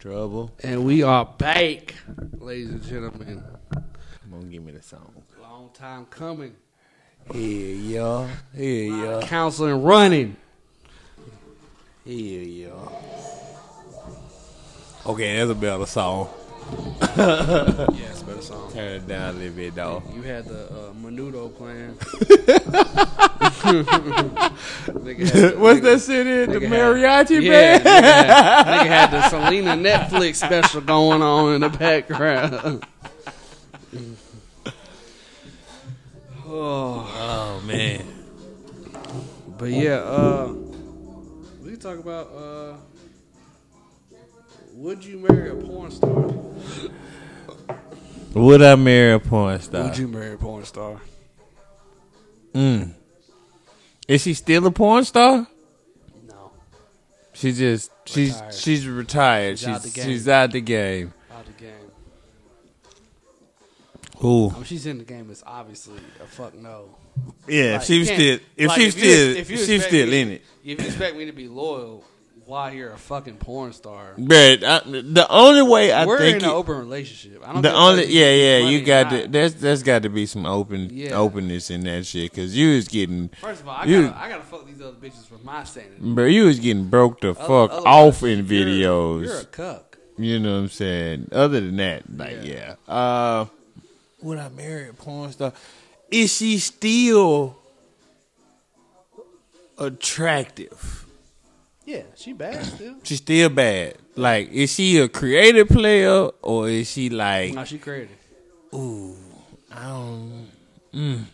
Trouble. And we are back, ladies and gentlemen. Come on, give me the song. Long time coming. Here, y'all. Here, y'all. Counseling running. Here, y'all. Okay, that's a better song. Yeah, it's better song. Turn it down a little bit, though. You had the uh, Menudo playing. The- What's nigga- that shit in? The nigga had- mariachi yeah, band? Nigga had, nigga had the Selena Netflix special going on in the background. oh, Oh, man. but yeah, uh, we can talk about uh, would you marry a porn star? Would I marry a porn star? Would you marry a porn star? Mm. Is she still a porn star? No, She just she's Retired. she's retired. She's She's out the game. she's out the game. out the game. Who? I mean, she's in the game. It's obviously a fuck no. Yeah, Like, if she was still if like, she's if you- still if you if she's expect still me- in it. If you expect me to be loyal, why you're a fucking porn star? But I, the only way I We're think in an open relationship. I don't the only fuck yeah yeah you got not. to there's there's got to be some open Yeah. openness in that shit because you was getting First of all, I You- gotta, I gotta fuck these other bitches for my sanity. bro you was getting broke the Oth- fuck otherwise, off in you're- videos. You're a cuck. You know what I'm saying? Other than that, like Yeah. yeah. Uh would I marry a porn star? Is she still attractive? Yeah, she bad still. She's still bad. Like, is she a creative player or is she like No, she creative. ooh, I don't mm.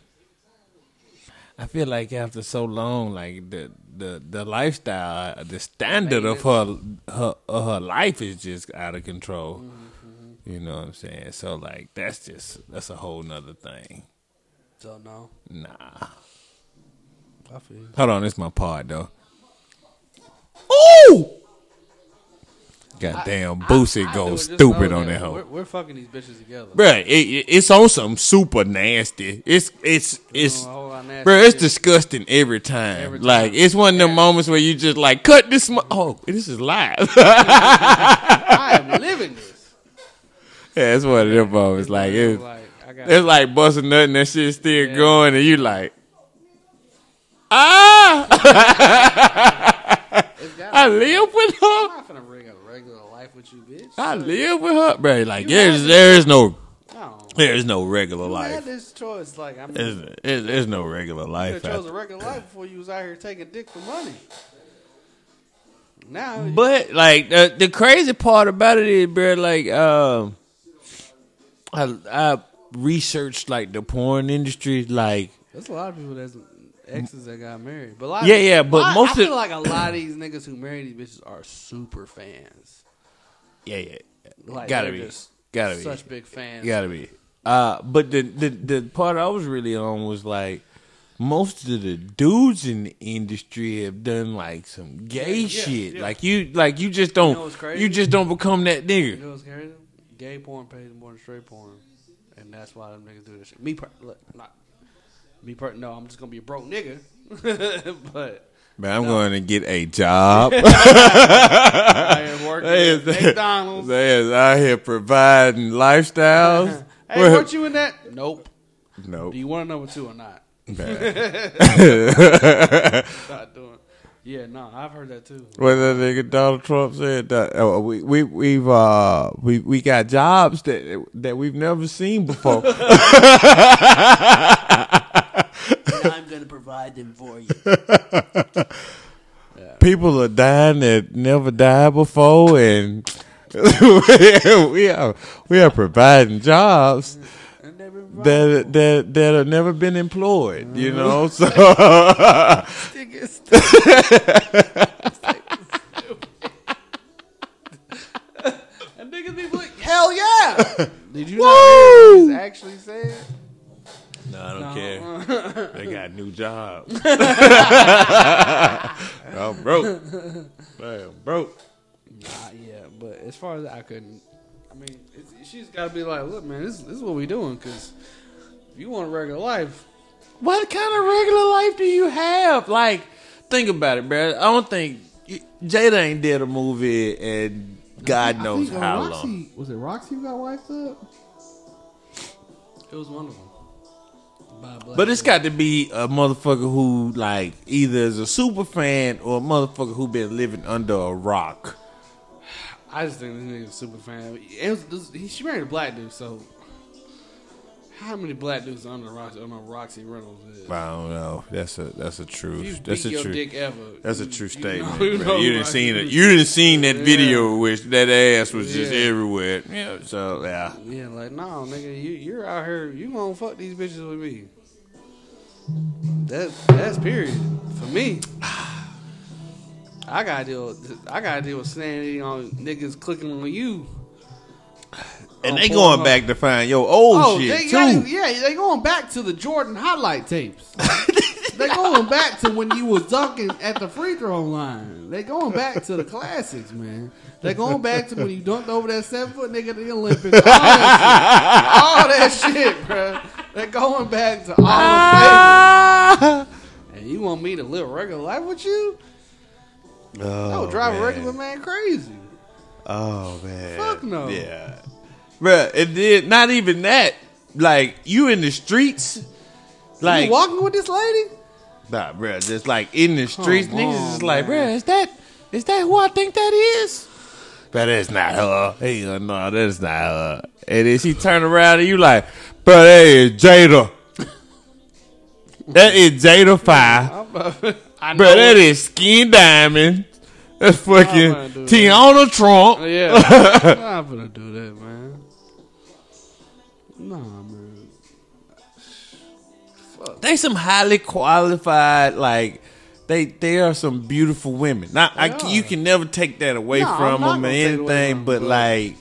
I feel like after so long, like the the the lifestyle, the standard of her her of her life is just out of control. You know what I'm saying? So like that's just that's a whole nother thing. So no, Nah. I feel. Hold on, this my part though. Ooh! Goddamn, Boosie I do goes stupid on that We're, hoe. we're fucking these bitches together. Bruh, it, it- it's on some super nasty. It's it's it's whole lot of nasty Bro, it's shit. disgusting every time. Every time. Like it's one of them Yeah. moments where you just like cut this. Mo- oh, this is live. I am living this. yeah, it's one of them moments. Like it's, like I got. it's like busting nothing. that shit still Yeah. going, and you like, ah, it's got I live with her. I'm not finna ring a regular life with you, bitch. I live with her, bro. Like You there's had there is no no. there is no regular You had life. this choice. Like I mean, There's, there's, there's no regular you life. have chose out a regular life before you was out here taking dick for money. Now, But like the the crazy part about it is, bro, like um, I I researched like the porn industry, like there's a lot of people that's exes that got married. But a lot Yeah, yeah, but I, most I feel of- like a lot of these niggas who marry these bitches are super fans. yeah, yeah, Like Gotta be. Gotta be. such big fans. gotta be. Uh, but the, the the part I was really on was like most of the dudes in the industry have done like some gay Yeah, shit. yeah. Like you, like you just don't, know crazy? you just don't become that nigga. You know what's crazy? Gay porn pays more than straight porn, and that's why them niggas do this shit. Me, look, not me. Per- no, I'm just gonna be a broke nigga. but But I'm going to get a job. I am working They at McDonald's. They is out here providing lifestyles. hey, Well, weren't you in that? Nope. Nope. Do you want a number two or not? Not doing. Yeah, no, I've heard that too. what that nigga Donald Trump said that oh, we we we've uh we we got jobs that that we've never seen before. And I'm gonna provide them for you. People are dying that never died before, and we are we are providing jobs And they provide that that that have never been employed. You mm-hmm. know, so niggas. be like, hell yeah! Did you know Woo! what niggas actually said? No, I don't No. care. They got new jobs. I'm broke. I'm broke. Nah, yeah, but as far as I couldn't, I mean, it's, she's got to be like, look, man, this, this is what we doing, because if you want a regular life, What kind of regular life do you have? Like, think about it, bro. I don't think Jada ain't did a movie and God I knows think, uh, how Roxy, long. Was it Roxy who got wiped up? It was one of them. By a black But it's got to be a motherfucker who like either is a super fan or a motherfucker who been living under a rock. I just think this nigga's a super fan. It was, this, he, she married a black dude, so how many black dudes under Roxy, under Roxy Reynolds is? I don't know. That's a that's a If you truth. That's a your truth. dick ever. That's a true you statement. know- you know You didn't seen it. You didn't seen that Yeah. video which that ass was just everywhere. Yeah. So yeah. Yeah, like no, nigga, you you're out here. You gonna fuck these bitches with me? That that's period for me. I gotta deal. With, I gotta deal with standing on niggas clicking on you. And they going Pornhub. back to find your old Oh, shit they, too. yeah, yeah, They going back to the Jordan highlight tapes. they going back to when you was dunking at the free throw line. They going back to the classics, man. They going back to when you dunked over that seven foot nigga at the Olympics. All that shit, all that shit bro. They going back to all Ah! the And you want me to live a regular life with you? Oh, would drive man. a regular man crazy. Oh man. Fuck no. Yeah. Bruh, it did not even that. Like you in the streets. Like you walking with this lady? Nah, bruh, just like in the streets, Come niggas on, is like, man. bruh, is that is that who I think that is? But that's not her. Hey, uh, no, that's not her. And then she turn around and you like, bruh, that is Jada. that is Jada Fire. Bruh, that is Skin Diamond. That's fucking gonna that. Tiana Trump. Yeah, I'm gonna do that, they some highly qualified like they they are some beautiful women. Now I, you can never take that away No, from them or gonna take it away anything, but like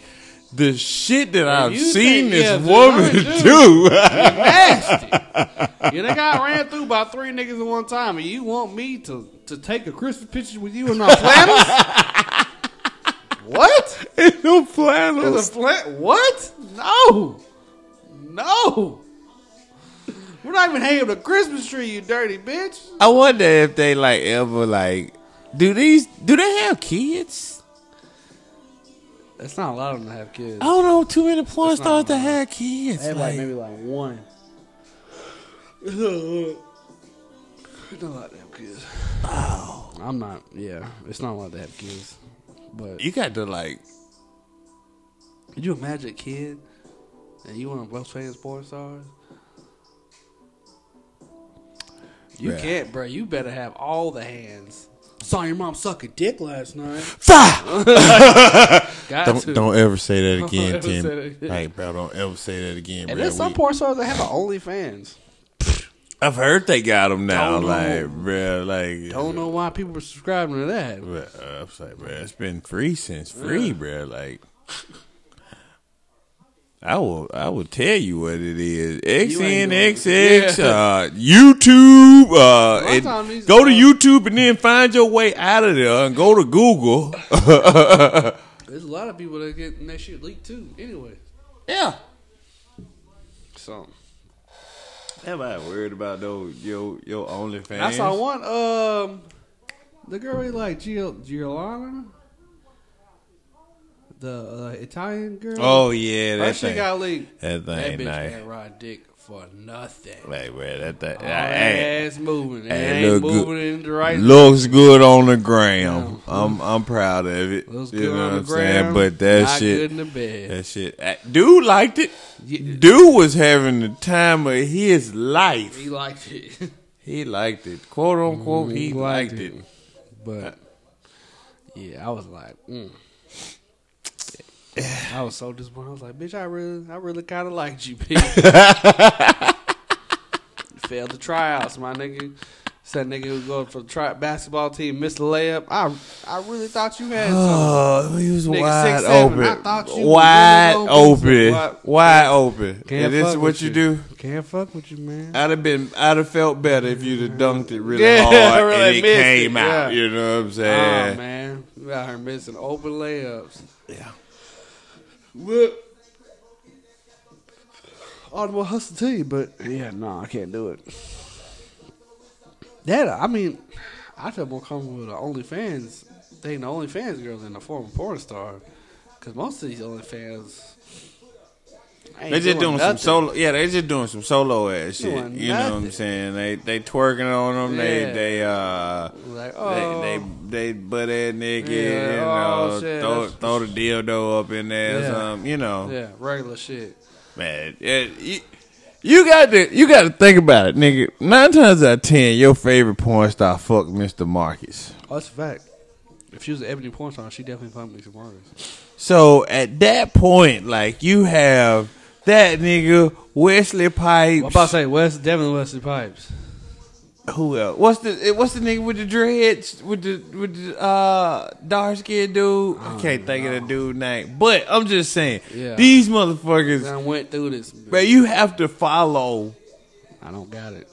the shit that I've seen think- this yeah, woman do. Nasty. yeah, they got ran through by three niggas at one time, and you want me to to take a Christmas picture with you in my flannels? what? It's no There's a flannels. flan- What? No, no. We're not even hanging up a Christmas tree, you dirty bitch. I wonder if they like ever like do these do they have kids? That's not a lot of them to have kids. I don't know too many porn That's not stars that allowed. have kids. I have like like- maybe like one. Not a lot to have kids. Oh. I'm not. Yeah, it's not a lot to have kids. But you got to like could you imagine a kid and you one of most famous porn stars? You Yeah. can't, bro. You better have all the hands. Saw your mom suck a dick last night. Fire! Got Don't to. don't ever say that Don't again, Tim. that again. Hey, bro, don't ever say that again, And bro. there's some We- porn stars that have an OnlyFans. I've heard they got them now, Don't know. like, bro, like. Don't know why people are subscribing to that. Bruh, I was like, bro, it's been free since free, bro. Like, I will, I will tell you what it is. XNXX, Yeah. uh, YouTube, uh, go to YouTube and then find your way out of there and go to Google. There's a lot of people that get that shit leaked too. Anyway, yeah. so Am I worried about those your your OnlyFans? I saw one. Um, the girl we like, Gio, Giolana, the uh, Italian girl. Oh yeah, that that shit thing. got leaked. that That thing bitch nice. can't ride dick for nothing. Like, bro, that thing. Hey, ass moving. It ain't look good. moving in the right. looks good on the gram. I'm I'm proud of it. Looks you good know on what the I'm saying? gram. But that not shit, good in the bed. that shit, uh, dude liked it. Yeah. Dude was having the time of his life. He liked it, He liked it, quote unquote. He He liked liked it. it. but yeah, I was like, mm. I was so disappointed. I was like, bitch, I really, I really kind of liked you, bitch. Failed the tryouts, my nigga. Said nigga who going for the try basketball team, missed the layup. I, I really thought you had. Oh, he was Nigga, wide 6'7", open, I thought you was wide really open, wide- wide open. Can't And this is fuck what with you do. Can't fuck with you, man. I'd have been, I'd have felt better if you'd have dunked it really Yeah, hard really and it missed it, came out. yeah. You know what I'm saying? Oh man, you out here missing open layups. Yeah. What? Audible hustle to you, but yeah, no, I can't do it. That I mean, I feel more comfortable with the OnlyFans dating the OnlyFans girl than a former porn star. Cause most of these OnlyFans, They just doing some solo. Yeah, they just doing some solo ass shit. Doing You know what I'm saying? They they twerking on them. Yeah. They they uh. Like, oh, They, they they butt ass naked, Yeah, you oh, know, shit, throw, throw the dildo up in there, Yeah. some, you know, yeah, regular shit. man. it- you, you got to you got to think about it, nigga. Nine times out of ten, your favorite porn star fuck Mr. Marcus. Oh, that's a fact. If she was an ebony porn star, she definitely fucked Mr. Marcus. So at that point, like you have that nigga Wesley Pipes. I'm about to say West, definitely Wesley Pipes. Who else? What's the what's the nigga with the dreads with the with the uh dark skinned dude? I can't think of the dude name. But I'm just saying, Yeah. these motherfuckers, I went through this. but you have to follow. I don't got it.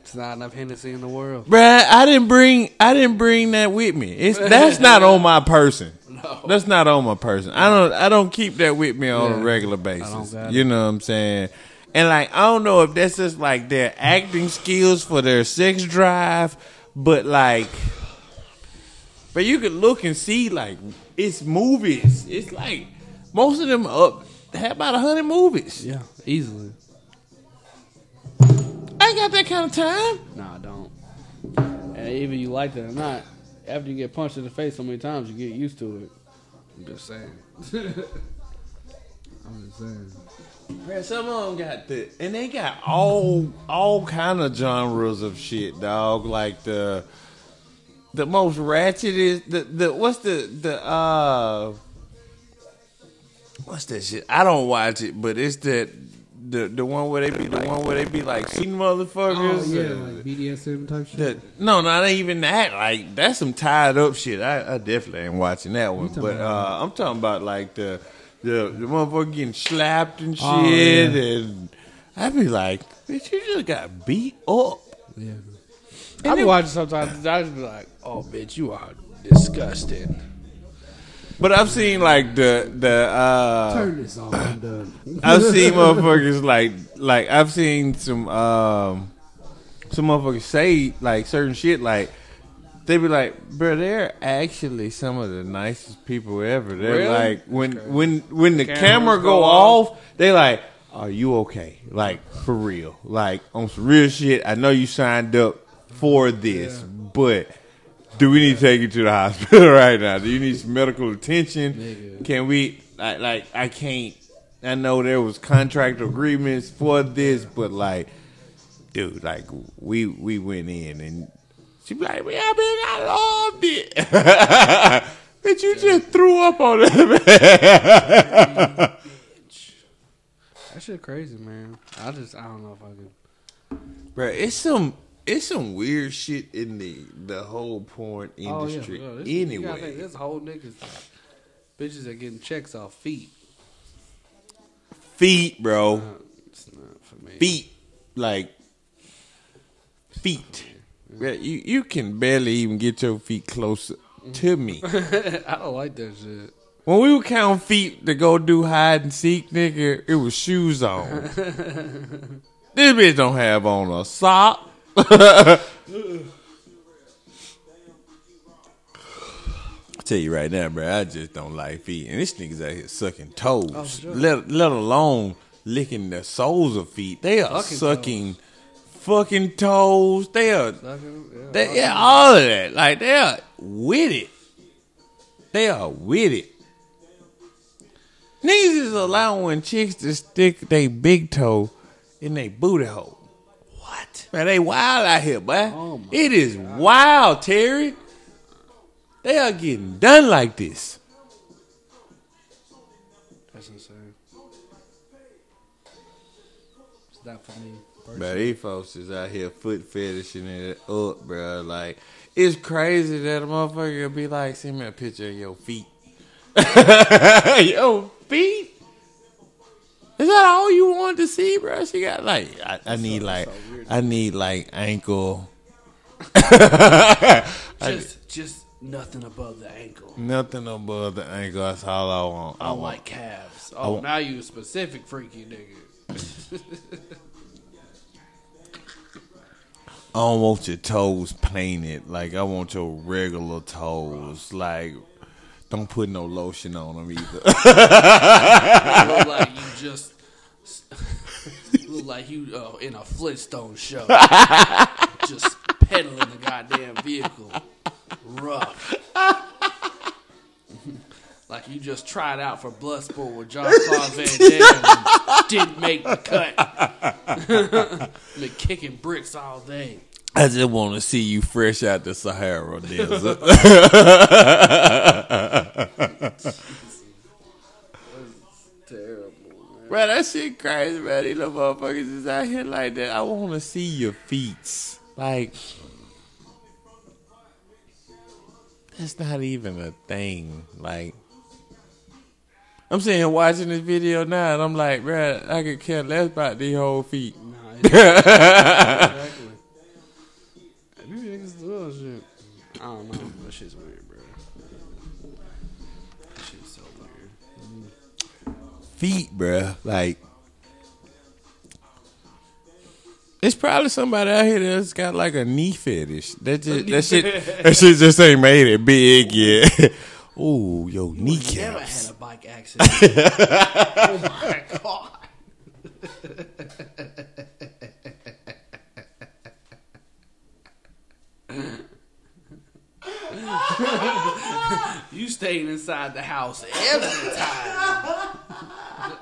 It's not enough Hennessy in the world. Bruh, I didn't bring I didn't bring that with me. It's that's not on my person. No. That's not on my person. I don't I don't keep that with me on a regular basis. You know what I'm saying? And like I don't know if that's just like their acting skills for their sex drive, but like but you can look and see like it's movies. It's like most of them up have about a hundred movies. Yeah, easily. I ain't got that kind of time. No, I don't. And even you like that or not, after you get punched in the face so many times, you get used to it. I'm just saying. I'm just saying. Man, some of them got the, and they got all all kind of genres of shit, dog. Like the the most ratchet is the the what's the the uh what's that shit? I don't watch it, but it's that the the one where they be the one where they be like shooting motherfuckers. Oh yeah, like BDSM type shit. that, no, not even that. Like that's some tied up shit. I, I definitely ain't watching that one. But about- uh, I'm talking about like the the the motherfucker getting slapped and shit, Oh, yeah. and I be like, bitch, you just got beat up. yeah. I be watching sometimes. I just be like, "Oh, bitch, you are disgusting." But I've seen like the the uh, Turn this off. I'm done. I've seen motherfuckers like like I've seen some um some motherfuckers say like certain shit like they be like, bro, they're actually some of the nicest people ever. They're Really? like when when when the Cameras camera go go off. off, they like, are you okay? Like for real, like on some real shit. I know you signed up for this, but. Do we need to take you to the hospital right now? Do you need some medical attention? Nigga. Can we like like I can't I know there was contract agreements for this, but like dude, like we we went in and she be like, Yeah, man, I loved it. Bitch, you just threw up on it. That shit crazy, man. I just, I don't know if I can. Bro, it's some it's some weird shit in the the whole porn industry. Oh, yeah. Anyway. think, This whole niggas, bitches are getting checks off feet. Feet, bro. Uh, it's not for me. feet, like feet. Yeah, you you can barely even get your feet closer to me. I don't like that shit. When we would count feet to go do hide and seek, nigga, it was shoes on. this bitch don't have on a sock. I tell you right now, bro, I just don't like feet. And this niggas out here sucking toes, Oh, sure. let let alone licking the soles of feet. They are Sucking sucking fucking toes. They are Sucking, yeah, they, yeah, all of that. Like they are with it. They are with it. Niggas is allowing chicks to stick their big toe in their booty hole. Man, they wild out here, boy. Oh, it is wild, Terry. They are getting done like this. That's insane. It's not for me. But these folks is out here foot fetishing it up, bro. Like, it's crazy that a motherfucker be like, send me a picture of your feet. your feet? Is that all you want to see, bro? She got like, I, I need like, I need like ankle. Just, just nothing above the ankle. Nothing above the ankle. That's all I want. I I want. like calves. Oh, want- now you a specific freaky nigga. I don't want your toes painted. Like I want your regular toes. Like don't put no lotion on them either. Look like you just look like you uh, in a Flintstone show, just pedaling the goddamn vehicle, rough. like you just tried out for Bloodsport with John Claude Van Damme and didn't make the cut. Been kicking bricks all day. I just want to see you fresh out the Sahara Desert. Terrible. Man. Bro, that shit crazy, man. These little motherfuckers is out here like that. I want to see your feet. Like, that's not even a thing. Like, I'm sitting here watching this video now, and I'm like, bro, I could care less about these whole feet. Nah, don't know. That shit's weird, bro. That shit's so weird. feet, bruh. Like, it's probably somebody out here that's got like a knee fetish. That just that shit that shit just ain't made it big yet. Ooh, yo knee Never kneecaps. had a bike accident. oh my god. you staying inside the house every time.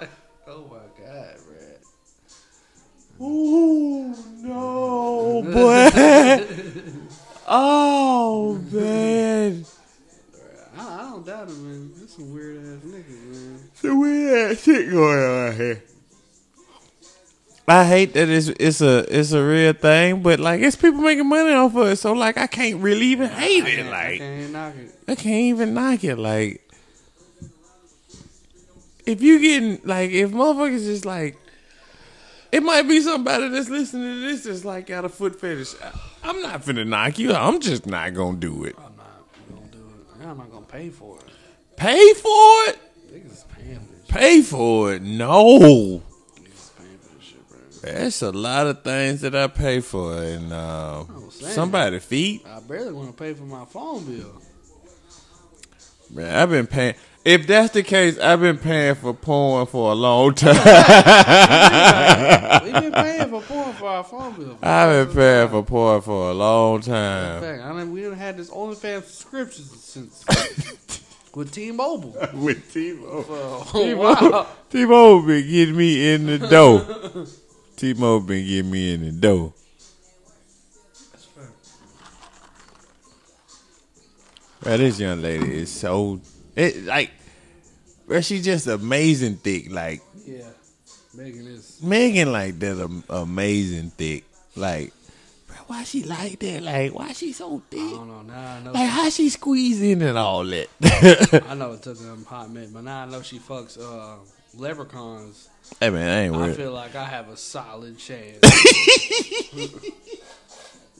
oh my god, Brad. Ooh, no, boy. oh man, I, I don't doubt it, man. There's some weird ass niggas, man. so weird ass shit going on out here. I hate that it's it's a it's a real thing, but like it's people making money off of it, so like I can't really even hate it. I Like can't knock it. I can't even knock it. Like, if you getting like, if motherfuckers just like, it might be somebody that's listening to this that's like got a foot fetish. I- I'm not finna knock you. I'm just not gonna do it. I'm not gonna do it. I'm not gonna pay for it. Pay for it. Niggas is paying this. Pay for it. No, that's a lot of things that I pay for, and uh, saying. somebody feet. I barely want to pay for my phone bill. Man, I've been paying. If that's the case, I've been paying for porn for a long time. We've been paying for porn for our phone bill. I've been paying for porn for a long time. In fact, I mean, we done had this OnlyFans subscription since with T-Mobile. With T-Mobile. A while. T-Mobile been getting me in the door. T-Mobile been getting me in the door. Man, this young lady is so it like, bro, she just amazing thick. Like Yeah, Megan is. Megan, like that am- amazing thick. Like, bro, why she like that? Like, why she so thick? I don't know. Now I know. Like, how she squeeze in and all that? I know it took them hot minute, but now I know she fucks uh, leprechauns. hey man, I ain't I worried. feel like I have a solid chance.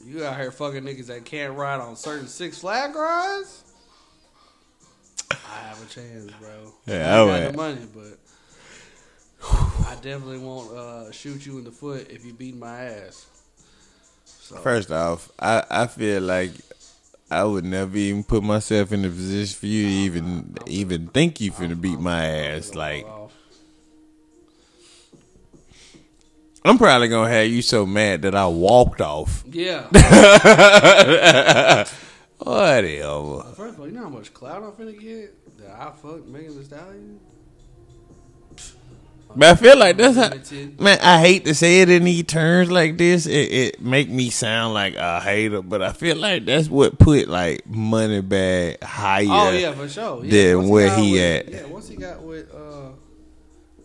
you out here fucking niggas that can't ride on certain Six Flag rides? I have a chance, bro. Yeah, I got would. the money, but I definitely won't uh, shoot you in the foot if you beat my ass. So, First off, I, I feel like I would never even put myself in the position for you to even even think you finna beat my ass. Like I'm probably gonna have you so mad that I walked off. yeah. Whatever. First of all, you know how much clout I'm finna get that I fuck Megan Thee Stallion. But I feel like that's how man, I hate to say it in these terms like this. It, it make me sound like a hater, but I feel like that's what put like Moneybagg higher. Oh yeah, for sure. Yeah, once where got he with- at. Yeah, once he got with uh,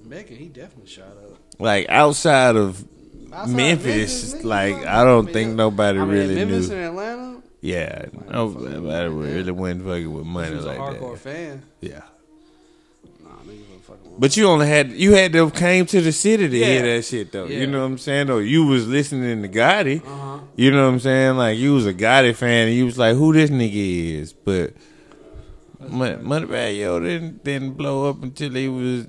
Megan, he definitely shot up. Like outside of Outside Memphis, niggas, like I don't think yeah. nobody I mean, really Memphis knew. and Atlanta. Yeah, nobody really wasn't fucking with money He was a like hardcore that. fan. Yeah, Nah, niggas wasn't fucking with but you only had you had to came to the city to hear that shit though. Yeah. You know what I'm saying? Or you was listening to Gotti. Uh-huh. You know what I'm saying? Like you was a Gotti fan, and you was like, "Who this nigga is?" But Mon- Moneybagg Yo didn't didn't blow up until he was.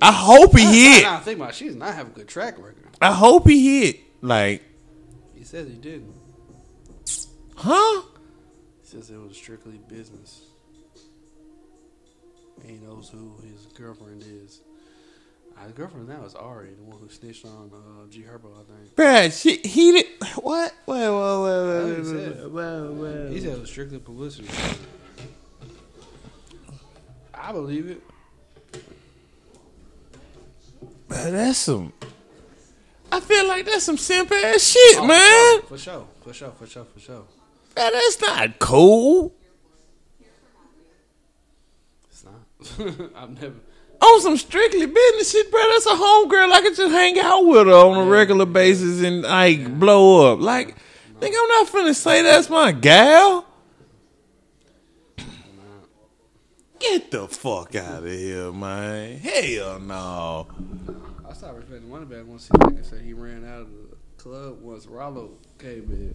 I hope he hit. Nah, think about it, she does not have a good track record. I hope he hit. Like, He says he didn't. huh? He says it was strictly business. And he knows who his girlfriend is. Uh, his girlfriend now is Ari, the one who snitched on uh, G Herbo, I think. Bruh, she, he did what? Wait, wait, wait, That's wait, wait, wait, wait, He said it was strictly publicity. I believe it. Bruh, that's some. I feel like that's some simp ass shit, Oh, man. For sure, for sure, for sure, for sure. Bruh, that's not cool. It's not. I've never. On some strictly business shit, bro. That's a homegirl. I could just hang out with her on a regular basis and like blow up. Like, think I'm not finna say that's my gal. Get the fuck out of here, man. Hell no. I stopped respecting Moneybagg once he nigga said he ran out of the club once Rollo came in.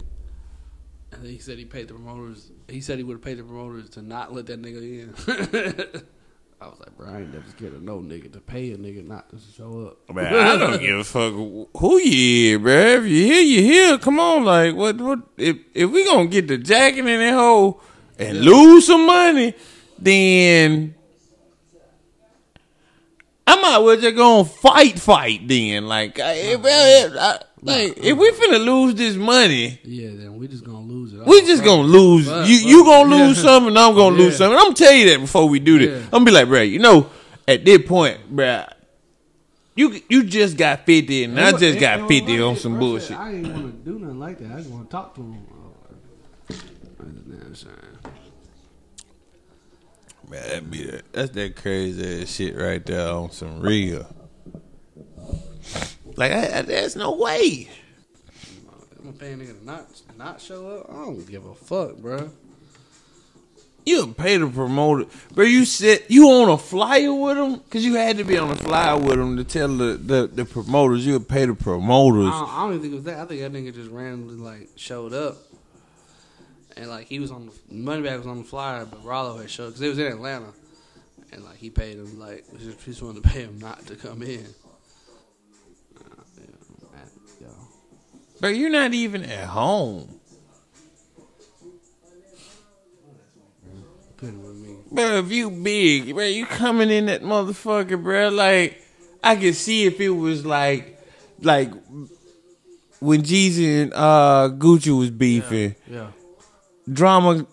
And then he said he paid the promoters. He said he would have paid the promoters to not let that nigga in. I was like, bro, I ain't never scared of no nigga to pay a nigga not to show up. Man, I don't give a fuck who you is, bro. If you here, you here. Come on, like what? What? If if we gonna get the jacket in that hole and lose some money, then I might well just go and fight, fight. Then, like, I, if, I, I, like if we finna lose this money, Yeah, then we just gonna lose it. we just gonna lose. But- you but- you gonna lose yeah. something, I'm gonna lose something. I'm gonna tell you that before we do this. Yeah. I'm gonna be like, bro, you know, at this point, bro, you you just got fifty, and I just got fifty on some bullshit. I didn't want to do nothing like that. I just want to talk to him. Oh. Man, that be that, that's that crazy ass shit right there on some real. Like, I, I, there's no way. I'm gonna pay a nigga to not not show up. I don't give a fuck, bro. You pay the promoter, bro. You said you on a flyer with them because you had to be on a flyer with them to tell the the, the promoters. You would pay the I promoters. don't, I don't even think it was that. I think that nigga just randomly like showed up, and like he was on the Moneybagg was on the flyer, but Rollo had showed because it was in Atlanta, and like he paid him like he just, just wanted to pay him not to come in. Uh, yeah, man, yo. Bro, you're not even at home. Put with me. Bro, if you big, bro, you coming in that motherfucker, bro. Like, I could see if it was like, like when Jeezy and uh, Gucci was beefing. Yeah. Drama,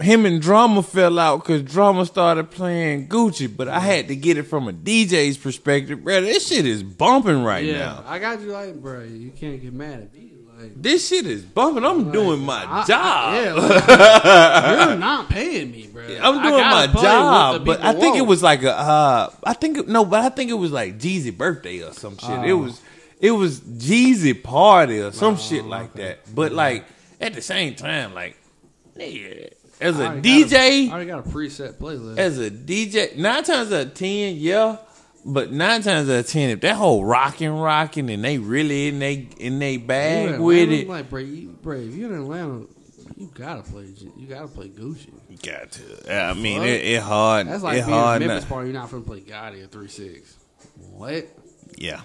him and Drama fell out because Drama started playing Gucci. But I had to get it from a DJ's perspective, bro. This shit is bumping right Yeah, now. I got you like, bro. You can't get mad at me. Like, This shit is bumping. I'm doing my I- I- job. yeah, like, you're not paying me, bro. I'm doing my job, but I think it was like a. Uh, I think no, but I think it was like Jeezy birthday or some shit. It Oh. was it was Jeezy party or some shit like that. But like at the same time, like nigga, as I a already got a- I DJ, already got a preset playlist. as a DJ, nine times out of ten, yeah. But nine times out of ten, if that whole rocking, rocking, and they really in they in they bag with it, like, bro, you, if you're in Atlanta, you gotta play. You gotta play Gucci. you got to. I mean, it, it hard. That's like it being hard. Memphis party. You're not gonna play Gotti or Three Six. What yeah.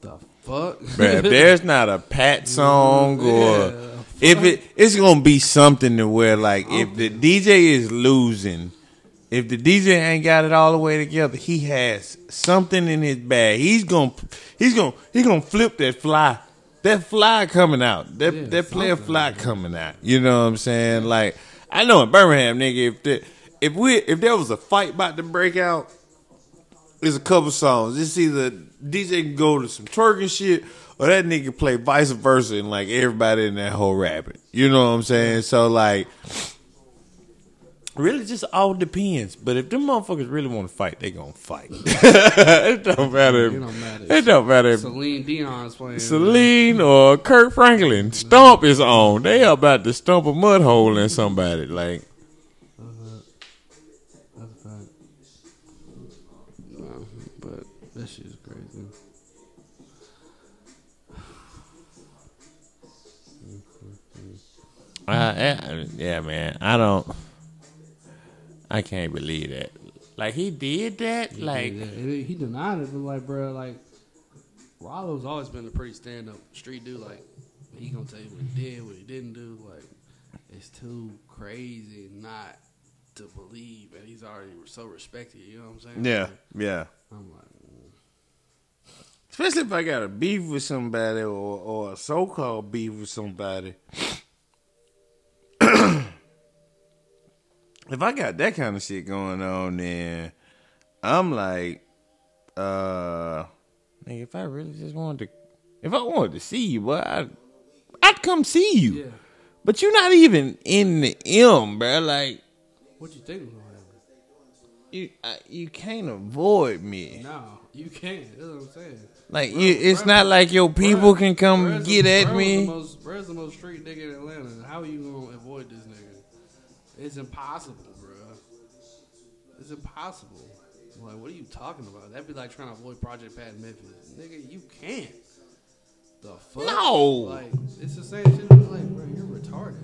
the fuck? Bruh, if there's not a pat song or Yeah, if it it's gonna be something to where like if the DJ is losing, if the DJ ain't got it all the way together, he has something in his bag. He's gonna he's gonna he's gonna flip that fly. That fly coming out. That Yeah, that player fly coming out. You know what I'm saying? Like I know in Birmingham, nigga, if the, if we if there was a fight about to break out, there's a couple songs. It's either DJ can go to some twerking shit or that nigga play vice versa and like everybody in that whole rapping. You know what I'm saying? So like really just all depends. But if them motherfuckers really want to fight, they gonna fight. it don't matter. It don't matter. It don't matter if Celine Dion's playing. Celine or Kirk Franklin mm-hmm. stomp is on. They about to stomp a mud hole in somebody. Like uh-huh. That's a fact. No, but that shit I, I, yeah, man. I don't. I can't believe that. Like he did that. Like Yeah, he he denied it, but like, bro, like Rollo's always been a pretty stand up street dude. Like, he gonna tell you what he did, what he didn't do. Like, it's too crazy not to to believe, and he's already so respected. You know what I'm saying? Yeah, yeah. I'm like, mm. Especially if I got a beef with somebody or or a so called beef with somebody. If I got that kind of shit going on, then I'm like, uh, nigga, if I really just wanted to, if I wanted to see you, boy, I'd, I'd come see you. yeah. But you're not even in the M, bro. Like What you think was gonna happen? you, I, you can't avoid me. No, you can't. That's what I'm saying. Like Bro, you, it's bruh, not like your people bruh, can come get the, at me. Was the most, Bruh's the most street nigga in Atlanta. How are you gonna avoid this nigga? It's impossible, bro. It's impossible. Like, what are you talking about? That'd be like trying to avoid Project Pat in Memphis. Nigga, you can't. The fuck? No. Like, it's the same shit. Like, bro, you're retarded.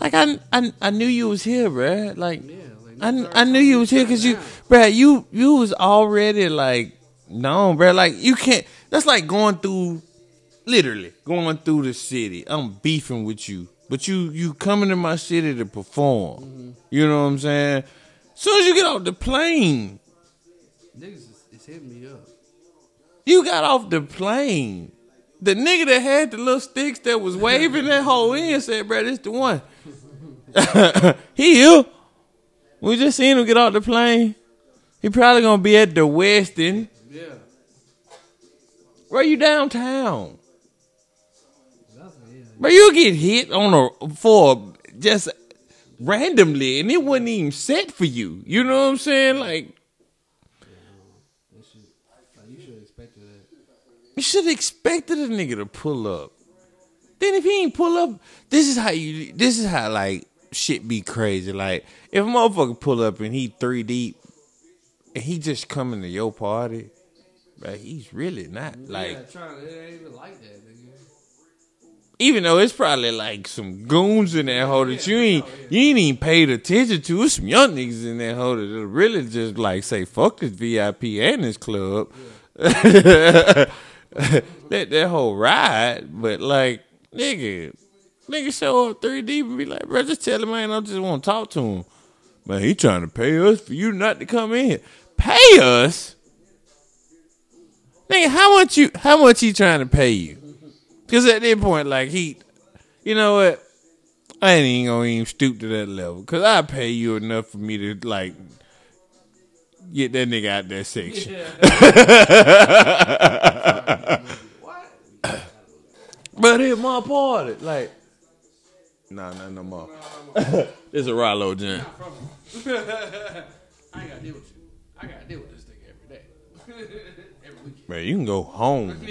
Like I, I, I knew you was here, bruh. Like Yeah. Like, I, I knew you was here because you, bruh. You, you was already like known, bruh. Like you can't. That's like going through, literally going through the city. I'm beefing with you, but you, you coming to my city to perform. Mm-hmm. You know what I'm saying? As Soon as you get off the plane, Niggas is, hitting me up. You got off the plane. The nigga that had the little sticks that was waving that whole in said, bro, this the one. he here. We just seen him get off the plane. He probably gonna be at the Westin. Yeah. Where you downtown? Bro, you get hit on a for just randomly and it wasn't even set for you. You know what I'm saying? Like That shit. Like, you should have expected that. You should have expected a nigga to pull up. Then if he ain't pull up, this is how you. This is how like shit be crazy. Like if a motherfucker pull up and he three deep, and he just coming to your party, but he's really not like. yeah, trying, it ain't even like that, nigga. Even though it's probably like some goons in that hole that you ain't oh, you ain't even paid attention to. It's some young niggas in that hole that really just like say fuck this VIP and this club. Let that whole ride, but like nigga, nigga show up three deep and be like, bro, just tell him man, I just want to talk to him. Man, he trying to pay us for you not to come in. Pay us, nigga. How much you? How much he trying to pay you? Because at that point, like he, you know what? I ain't even gonna even stoop to that level. Cause I pay you enough for me to like get that nigga out that section. What? But it's my party. Like, nah, nah, no more. it's a Rollo jam. I ain't gotta deal with you. I gotta deal with this nigga every day. every week. Man, you can go home.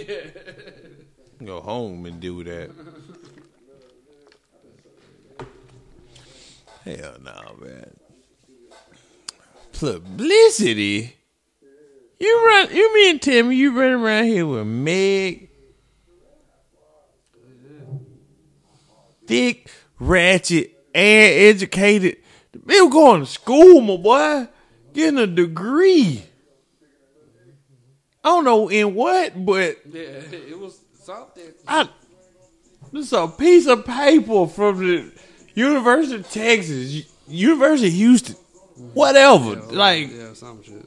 Go home and do that. Hell no, man. Publicity. You run. You mean tell me you run around here with Meg, thick, ratchet, and educated. Were going to school, my boy, getting a degree. I don't know in what, but Yeah, it was something. I this is a piece of paper from the University of Texas, University of Houston, whatever. like yeah, some shit.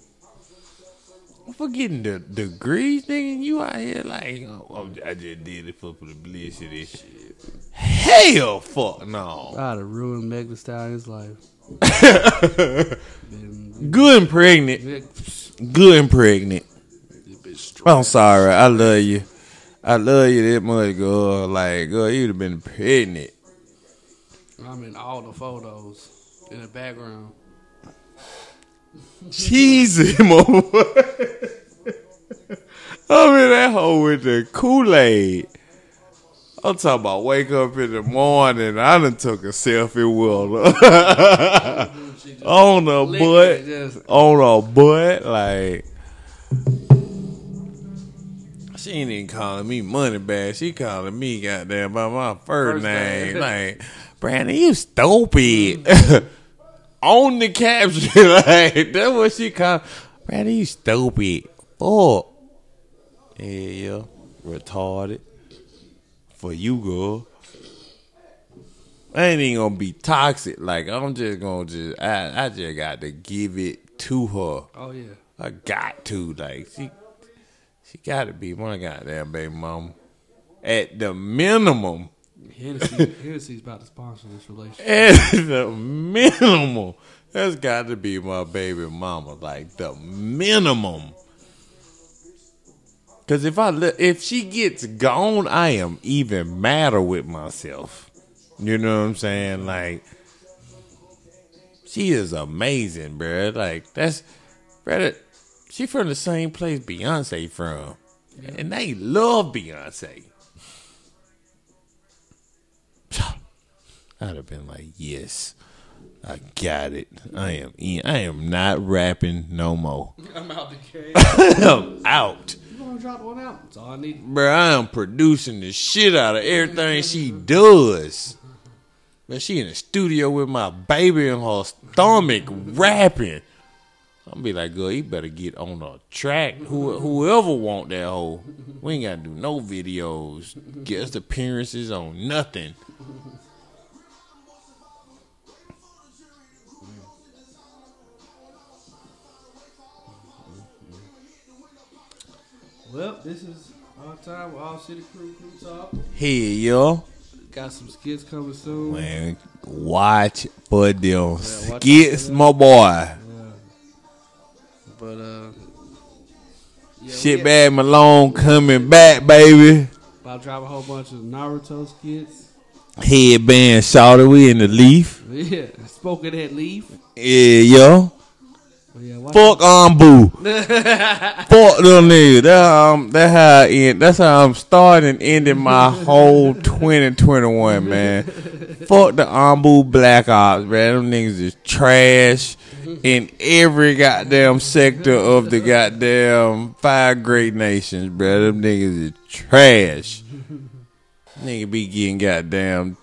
forgetting the degrees, nigga. You out here like, oh, oh, I just did it for publicity. Oh, shit. Hell, fuck no. I'd have ruined Meg Thee Stallion's life. Good and pregnant. Good and pregnant. I'm sorry. I love you. I love you that much, girl. Like, girl, you'd have been pregnant. I'm in all the photos in the background. Cheesy, motherfucker. I'm in that hole with the Kool Aid. I'm talking about wake up in the morning. I done took a selfie with her. On licked butt. just- On her butt. Like, she ain't even calling me Moneybagg. She calling me, goddamn, by my first, First name. name. like, Brandon, you stupid. on the caption. like, that's what she called. Brandon, you stupid. Fuck. Yeah, yeah. Retarded. For you, girl. I ain't even gonna be toxic. Like I'm just gonna just I, I just got to give it to her. Oh yeah. I got to like she she got to be my goddamn baby mama at the minimum. Hennessy, Hennessy's about to sponsor this relationship. At the minimum, that's got to be my baby mama. Like the minimum. Cause if I let, if she gets gone, I am even madder with myself. You know what I'm saying? Like she is amazing, bruh. Like that's, bruh. She from the same place Beyonce from, and they love Beyonce. I'd have been like, yes, I got it. I am in. I am not rapping no more. I'm out the cage. I'm out. You want to drop one out? That's all I need. Bro, I am producing the shit out of everything she does. Man, she in the studio with my baby in her stomach rapping. I'm be like, girl, you better get on a track. Who, whoever want that hoe, we ain't gotta do no videos, guest appearances on nothing. Well, this is our time with All City Crew Crew Talk. Hey, yo. Got some skits coming soon. Man, watch for them watch skits, my boy. Shit bad Malone coming back, baby. about to drop a whole bunch of Naruto skits. Headband shouted, we in the leaf. Yeah, spoken at leaf. Yeah, yo. Yeah, Fuck Anbu. Fuck them niggas. That, um, that how I end, that's how I'm starting ending my whole 2021, man. Fuck the Anbu Black Ops, man. Them niggas is trash in every goddamn sector of the goddamn five great nations, bro. Them niggas is trash. Nigga be getting goddamn.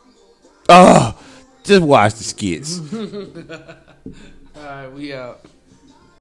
Oh, just watch the skits. All right, we out.